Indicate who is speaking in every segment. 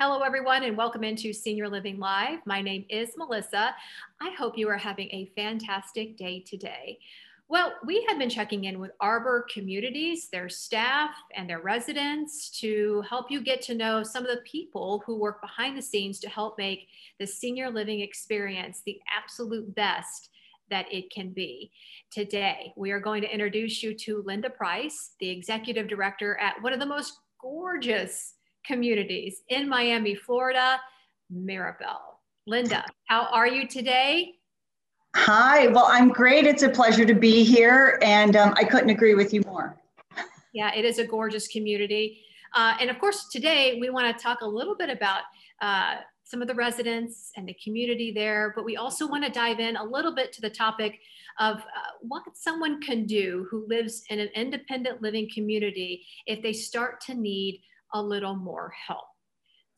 Speaker 1: Hello, everyone, and welcome into Senior Living Live. My name is Melissa. I hope you are having a fantastic day today. Well, we have been checking in with Arbor communities, their staff, and their residents to help you get to know some of the people who work behind the scenes to help make the senior living experience the absolute best that it can be. Today, we are going to introduce you to Linda Price, the executive director at one of the most gorgeous communities in Miami, Florida, Mirabel. Linda, how are you today?
Speaker 2: Hi, well, I'm great. It's a pleasure to be here, and um, I couldn't agree with you more.
Speaker 1: Yeah, it is a gorgeous community. Uh, and of course, today we want to talk a little bit about uh, some of the residents and the community there, but we also want to dive in a little bit to the topic of uh, what someone can do who lives in an independent living community if they start to need a little more help.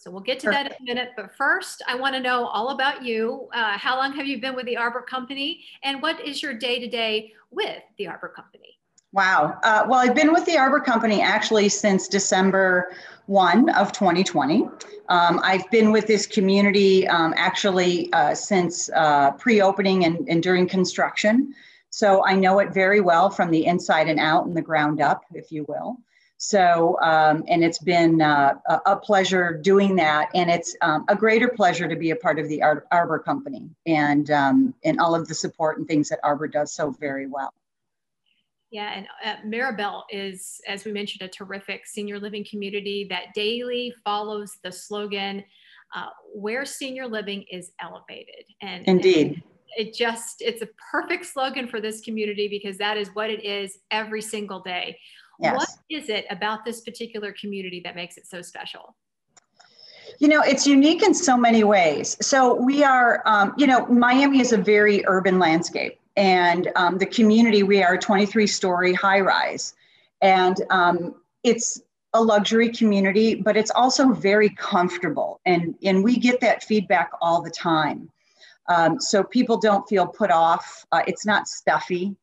Speaker 1: So we'll get to that in a minute. But first, I want to know all about you. Uh, how long have you been with the Arbor Company? And what is your day to day with the Arbor Company?
Speaker 2: Wow. Uh, well, I've been with the Arbor Company actually since December 1 of 2020. Um, I've been with this community um, actually uh, since uh, pre opening and, and during construction. So I know it very well from the inside and out and the ground up, if you will. So, um, and it's been uh, a pleasure doing that. And it's um, a greater pleasure to be a part of the Ar- Arbor Company and, um, and all of the support and things that Arbor does so very well.
Speaker 1: Yeah, and uh, Mirabel is, as we mentioned, a terrific senior living community that daily follows the slogan, uh, where senior living is elevated.
Speaker 2: And indeed. And
Speaker 1: it just, it's a perfect slogan for this community because that is what it is every single day. Yes. What is it about this particular community that makes it so special?
Speaker 2: You know, it's unique in so many ways. So we are, um, you know, Miami is a very urban landscape, and um, the community we are a 23 story high rise, and um, it's a luxury community, but it's also very comfortable, and and we get that feedback all the time. Um, so people don't feel put off. Uh, it's not stuffy.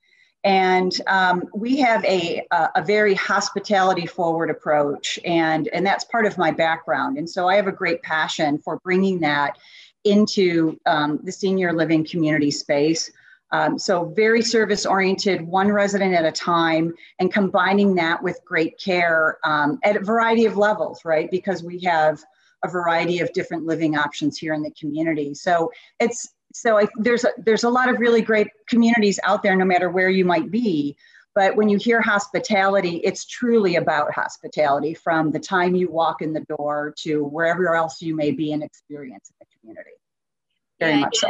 Speaker 2: And um, we have a, a, very hospitality forward approach, and, and that's part of my background. And so I have a great passion for bringing that into um, the senior living community space. Um, so, very service oriented, one resident at a time, and combining that with great care um, at a variety of levels, right? Because we have a variety of different living options here in the community. So, it's so I, there's a, there's a lot of really great communities out there, no matter where you might be. But when you hear hospitality, it's truly about hospitality from the time you walk in the door to wherever else you may be and experience in the community. Very yeah, much so.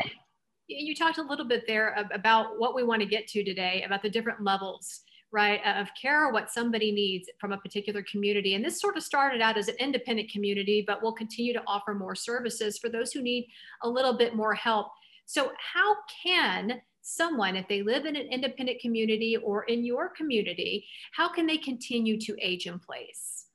Speaker 1: You talked a little bit there about what we want to get to today, about the different levels right, of care what somebody needs from a particular community. And this sort of started out as an independent community, but we'll continue to offer more services for those who need a little bit more help. So, how can someone, if they live in an independent community or in your community, how can they continue to age in place?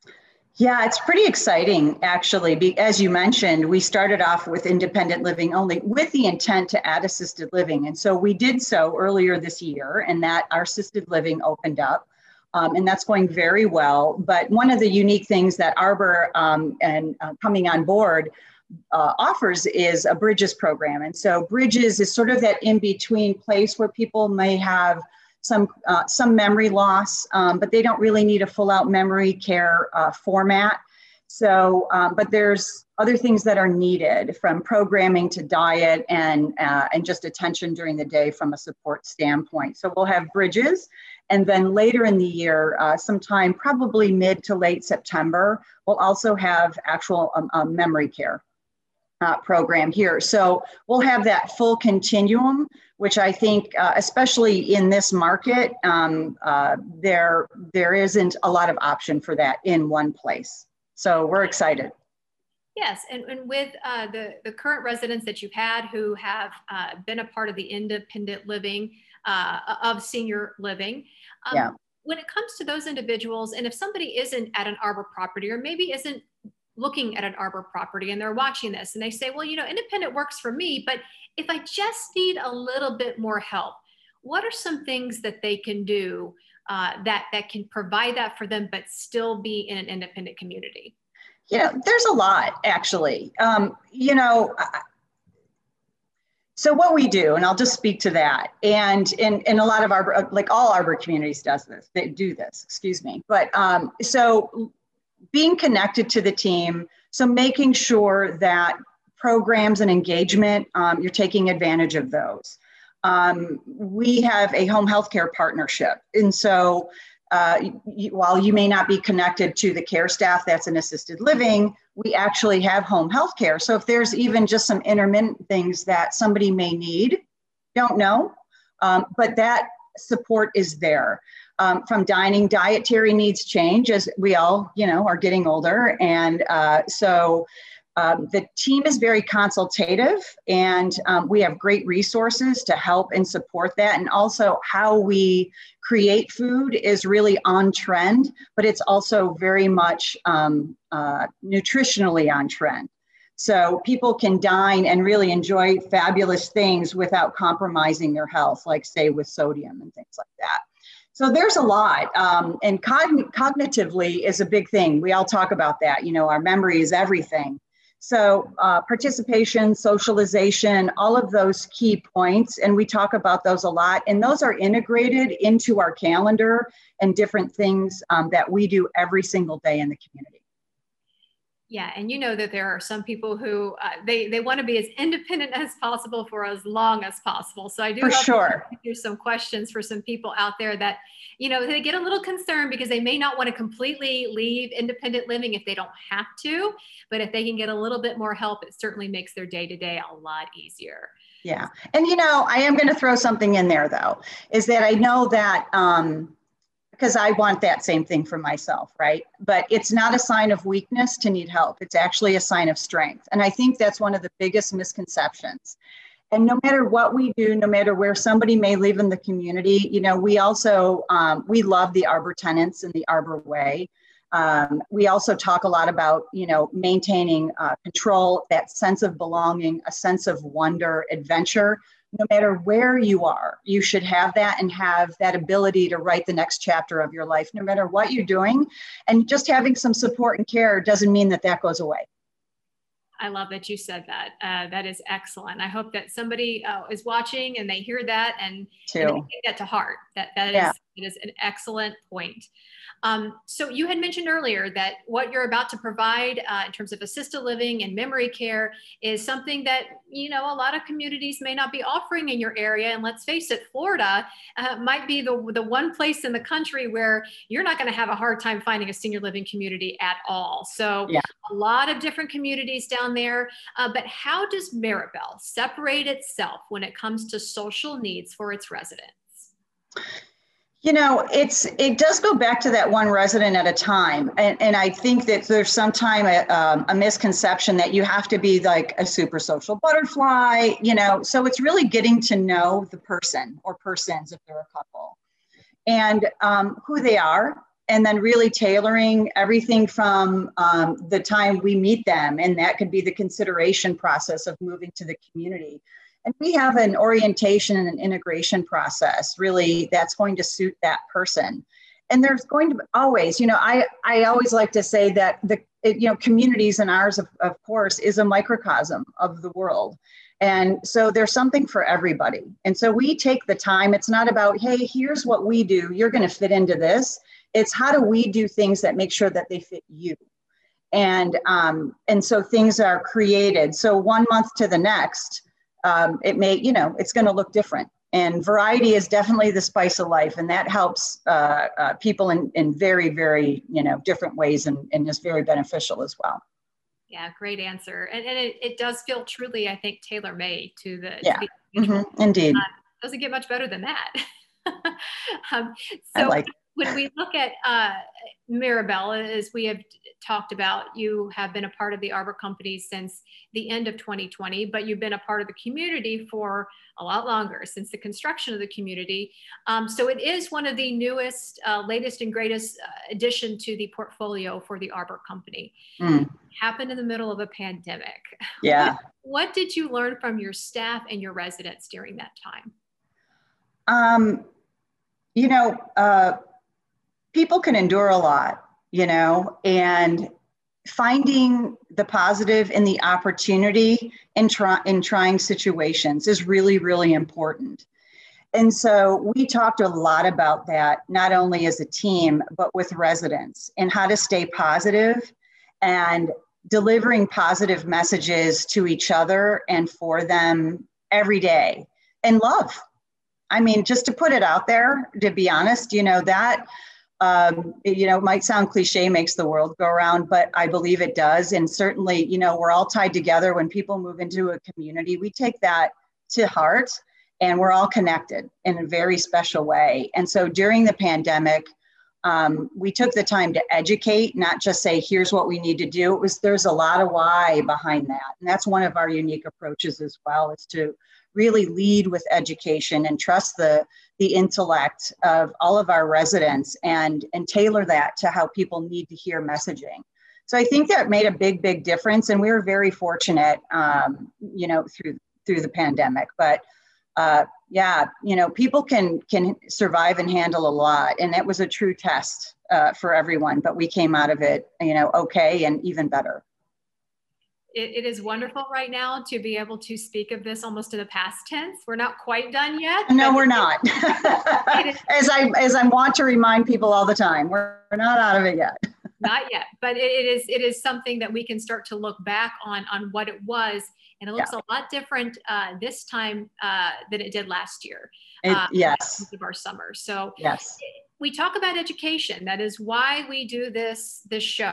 Speaker 2: Yeah, it's pretty exciting, actually. As you mentioned, we started off with independent living only with the intent to add assisted living. And so we did so earlier this year, and that our assisted living opened up. Um, and that's going very well. But one of the unique things that Arbor um, and uh, coming on board uh, offers is a Bridges program. And so Bridges is sort of that in between place where people may have some, uh, some memory loss, um, but they don't really need a full out memory care uh, format. So, um, but there's other things that are needed from programming to diet and, uh, and just attention during the day from a support standpoint. So we'll have Bridges. And then later in the year, uh, sometime probably mid to late September, we'll also have actual um, um memory care uh, program here. So we'll have that full continuum, which I think, uh, especially in this market, um, uh, there there isn't a lot of option for that in one place. So we're excited.
Speaker 1: Yes, and, and with uh, the, the current residents that you've had who have uh, been a part of the independent living uh, of senior living, um, yeah. when it comes to those individuals, and if somebody isn't at an Arbor property or maybe isn't looking at an arbor property and they're watching this and they say, well, you know, independent works for me, but if I just need a little bit more help, what are some things that they can do uh, that that can provide that for them, but still be in an independent community?
Speaker 2: You know, there's a lot actually. Um, you know, so what we do, and I'll just speak to that, and in, in a lot of arbor, like all arbor communities does this, they do this, excuse me. But um, so being connected to the team, so making sure that programs and engagement, um, you're taking advantage of those. Um, we have a home health care partnership. And so uh, you, while you may not be connected to the care staff that's in assisted living, we actually have home health care. So if there's even just some intermittent things that somebody may need, don't know, um, but that support is there. Um, from dining, dietary needs change as we all, you know, are getting older. And uh, so um, the team is very consultative and um, we have great resources to help and support that. And also, how we create food is really on trend, but it's also very much um, uh, nutritionally on trend. So people can dine and really enjoy fabulous things without compromising their health, like, say, with sodium and things like that. So there's a lot, um, and cogn- cognitively is a big thing. We all talk about that. You know, our memory is everything. So, uh, participation, socialization, all of those key points, and we talk about those a lot, and those are integrated into our calendar and different things um, that we do every single day in the community.
Speaker 1: Yeah, and you know that there are some people who uh, they they want to be as independent as possible for as long as possible. So I do
Speaker 2: for sure.
Speaker 1: There's some questions for some people out there that you know they get a little concerned because they may not want to completely leave independent living if they don't have to, but if they can get a little bit more help, it certainly makes their day to day a lot easier.
Speaker 2: Yeah, and you know I am going to throw something in there though, is that I know that. Um, because I want that same thing for myself, right? But it's not a sign of weakness to need help. It's actually a sign of strength. And I think that's one of the biggest misconceptions. And no matter what we do, no matter where somebody may live in the community, you know, we also um, we love the arbor tenants and the arbor way. Um, we also talk a lot about, you know, maintaining uh, control, that sense of belonging, a sense of wonder, adventure no matter where you are, you should have that and have that ability to write the next chapter of your life, no matter what you're doing. And just having some support and care doesn't mean that that goes away.
Speaker 1: I love that you said that. Uh, that is excellent. I hope that somebody uh, is watching and they hear that and, and they take that to heart. That that yeah. is, it is an excellent point. Um, so you had mentioned earlier that what you're about to provide uh, in terms of assisted living and memory care is something that you know a lot of communities may not be offering in your area. And let's face it, Florida uh, might be the the one place in the country where you're not going to have a hard time finding a senior living community at all. So yeah. a lot of different communities down there. Uh, but how does Mirabel separate itself when it comes to social needs for its residents?
Speaker 2: You know, it's it does go back to that one resident at a time, and and I think that there's sometimes a, um, a misconception that you have to be like a super social butterfly. You know, so it's really getting to know the person or persons if they're a couple, and um, who they are, and then really tailoring everything from um, the time we meet them, and that could be the consideration process of moving to the community and we have an orientation and an integration process really that's going to suit that person. And there's going to always, you know, I, I always like to say that the, you know, communities and ours, of, of course, is a microcosm of the world. And so there's something for everybody. And so we take the time. It's not about, hey, here's what we do. You're going to fit into this. It's how do we do things that make sure that they fit you. And um, and so things are created. So one month to the next, um, it may, you know, it's going to look different. And variety is definitely the spice of life, and that helps uh, uh, people in, in very, very, you know, different ways and, and is very beneficial as well.
Speaker 1: Yeah, great answer. And, and it, it does feel truly, I think, tailor made to the,
Speaker 2: yeah. To the mm-hmm. indeed. Uh,
Speaker 1: doesn't get much better than that. um, so, like when we look at uh, as we have talked about, you have been a part of the Arbor Company since the end of 2020, but you've been a part of the community for a lot longer, since the construction of the community. Um, so it is one of the newest, uh, latest and greatest uh, addition to the portfolio for the Arbor Company. Mm. Happened in the middle of a pandemic.
Speaker 2: Yeah.
Speaker 1: What, what did you learn from your staff and your residents during that time?
Speaker 2: Um, you know, uh, people can endure a lot, you know, and finding the positive and the opportunity in, try, in trying situations is really, really important. And so we talked a lot about that, not only as a team, but with residents and how to stay positive and delivering positive messages to each other and for them every day and love. I mean, just to put it out there, to be honest, you know, that um, you know, it might sound cliche, makes the world go around, but I believe it does. And certainly, you know, we're all tied together. When people move into a community, we take that to heart and we're all connected in a very special way. And so during the pandemic, um, we took the time to educate, not just say, here's what we need to do. It was there's a lot of why behind that. And that's one of our unique approaches as well, is to really lead with education and trust the the intellect of all of our residents and and tailor that to how people need to hear messaging. So i think that made a big big difference and we were very fortunate um, you know through through the pandemic. But uh, yeah you know people can can survive and handle a lot and it was a true test uh, for everyone but we came out of it you know okay and even better
Speaker 1: it, it is wonderful right now to be able to speak of this almost in the past tense. We're not quite done yet.
Speaker 2: No, we're not. as I as I want to remind people all the time, we're, we're not out of it yet.
Speaker 1: not yet, but it, it is it is something that we can start to look back on on what it was, and it looks yeah. a lot different uh, this time uh, than it did last year.
Speaker 2: It, uh, yes,
Speaker 1: of our summer. So
Speaker 2: yes,
Speaker 1: we talk about education. That is why we do this this show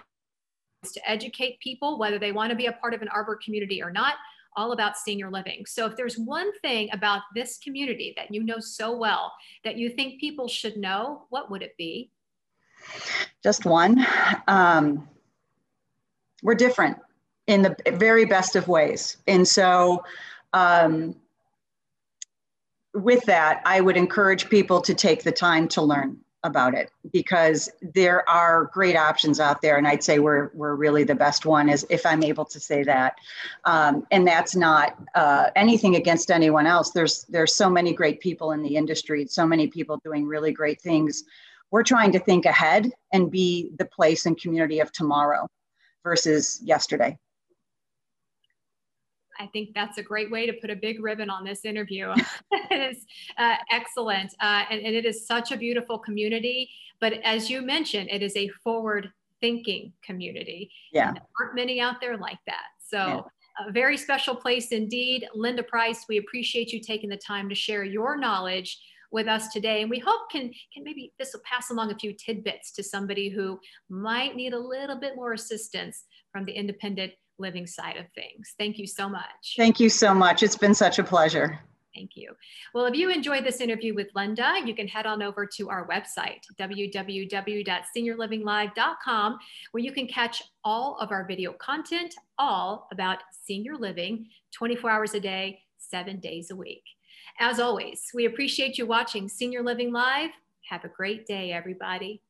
Speaker 1: to educate people, whether they want to be a part of an Arbor community or not, all about senior living. So if there's one thing about this community that you know so well that you think people should know, what would it be?
Speaker 2: Just one. Um, we're different in the very best of ways. And so, um, with that, I would encourage people to take the time to learn about it because there are great options out there and i'd say we're, we're really the best one is if i'm able to say that. Um, and that's not uh, anything against anyone else. There's there's so many great people in the industry so many people doing really great things. We're trying to think ahead and be the place and community of tomorrow versus yesterday
Speaker 1: I think that's a great way to put a big ribbon on this interview. it is uh, excellent. Uh, and, and, it is such a beautiful community. But as you mentioned, it is a forward thinking community.
Speaker 2: Yeah.
Speaker 1: there aren't many out there like that. So, yeah. a very special place indeed. Linda Price, we appreciate you taking the time to share your knowledge with us today and we hope can can maybe this will pass along a few tidbits to somebody who might need a little bit more assistance from the independent living side of things. Thank you so much.
Speaker 2: Thank you so much. It's been such a pleasure.
Speaker 1: Thank you. Well, if you enjoyed this interview with Linda, you can head on over to our website, www.seniorlivinglive.com, where you can catch all of our video content, all about senior living 24 hours a day, seven days a week. As always, we appreciate you watching Senior Living Live. Have a great day, everybody.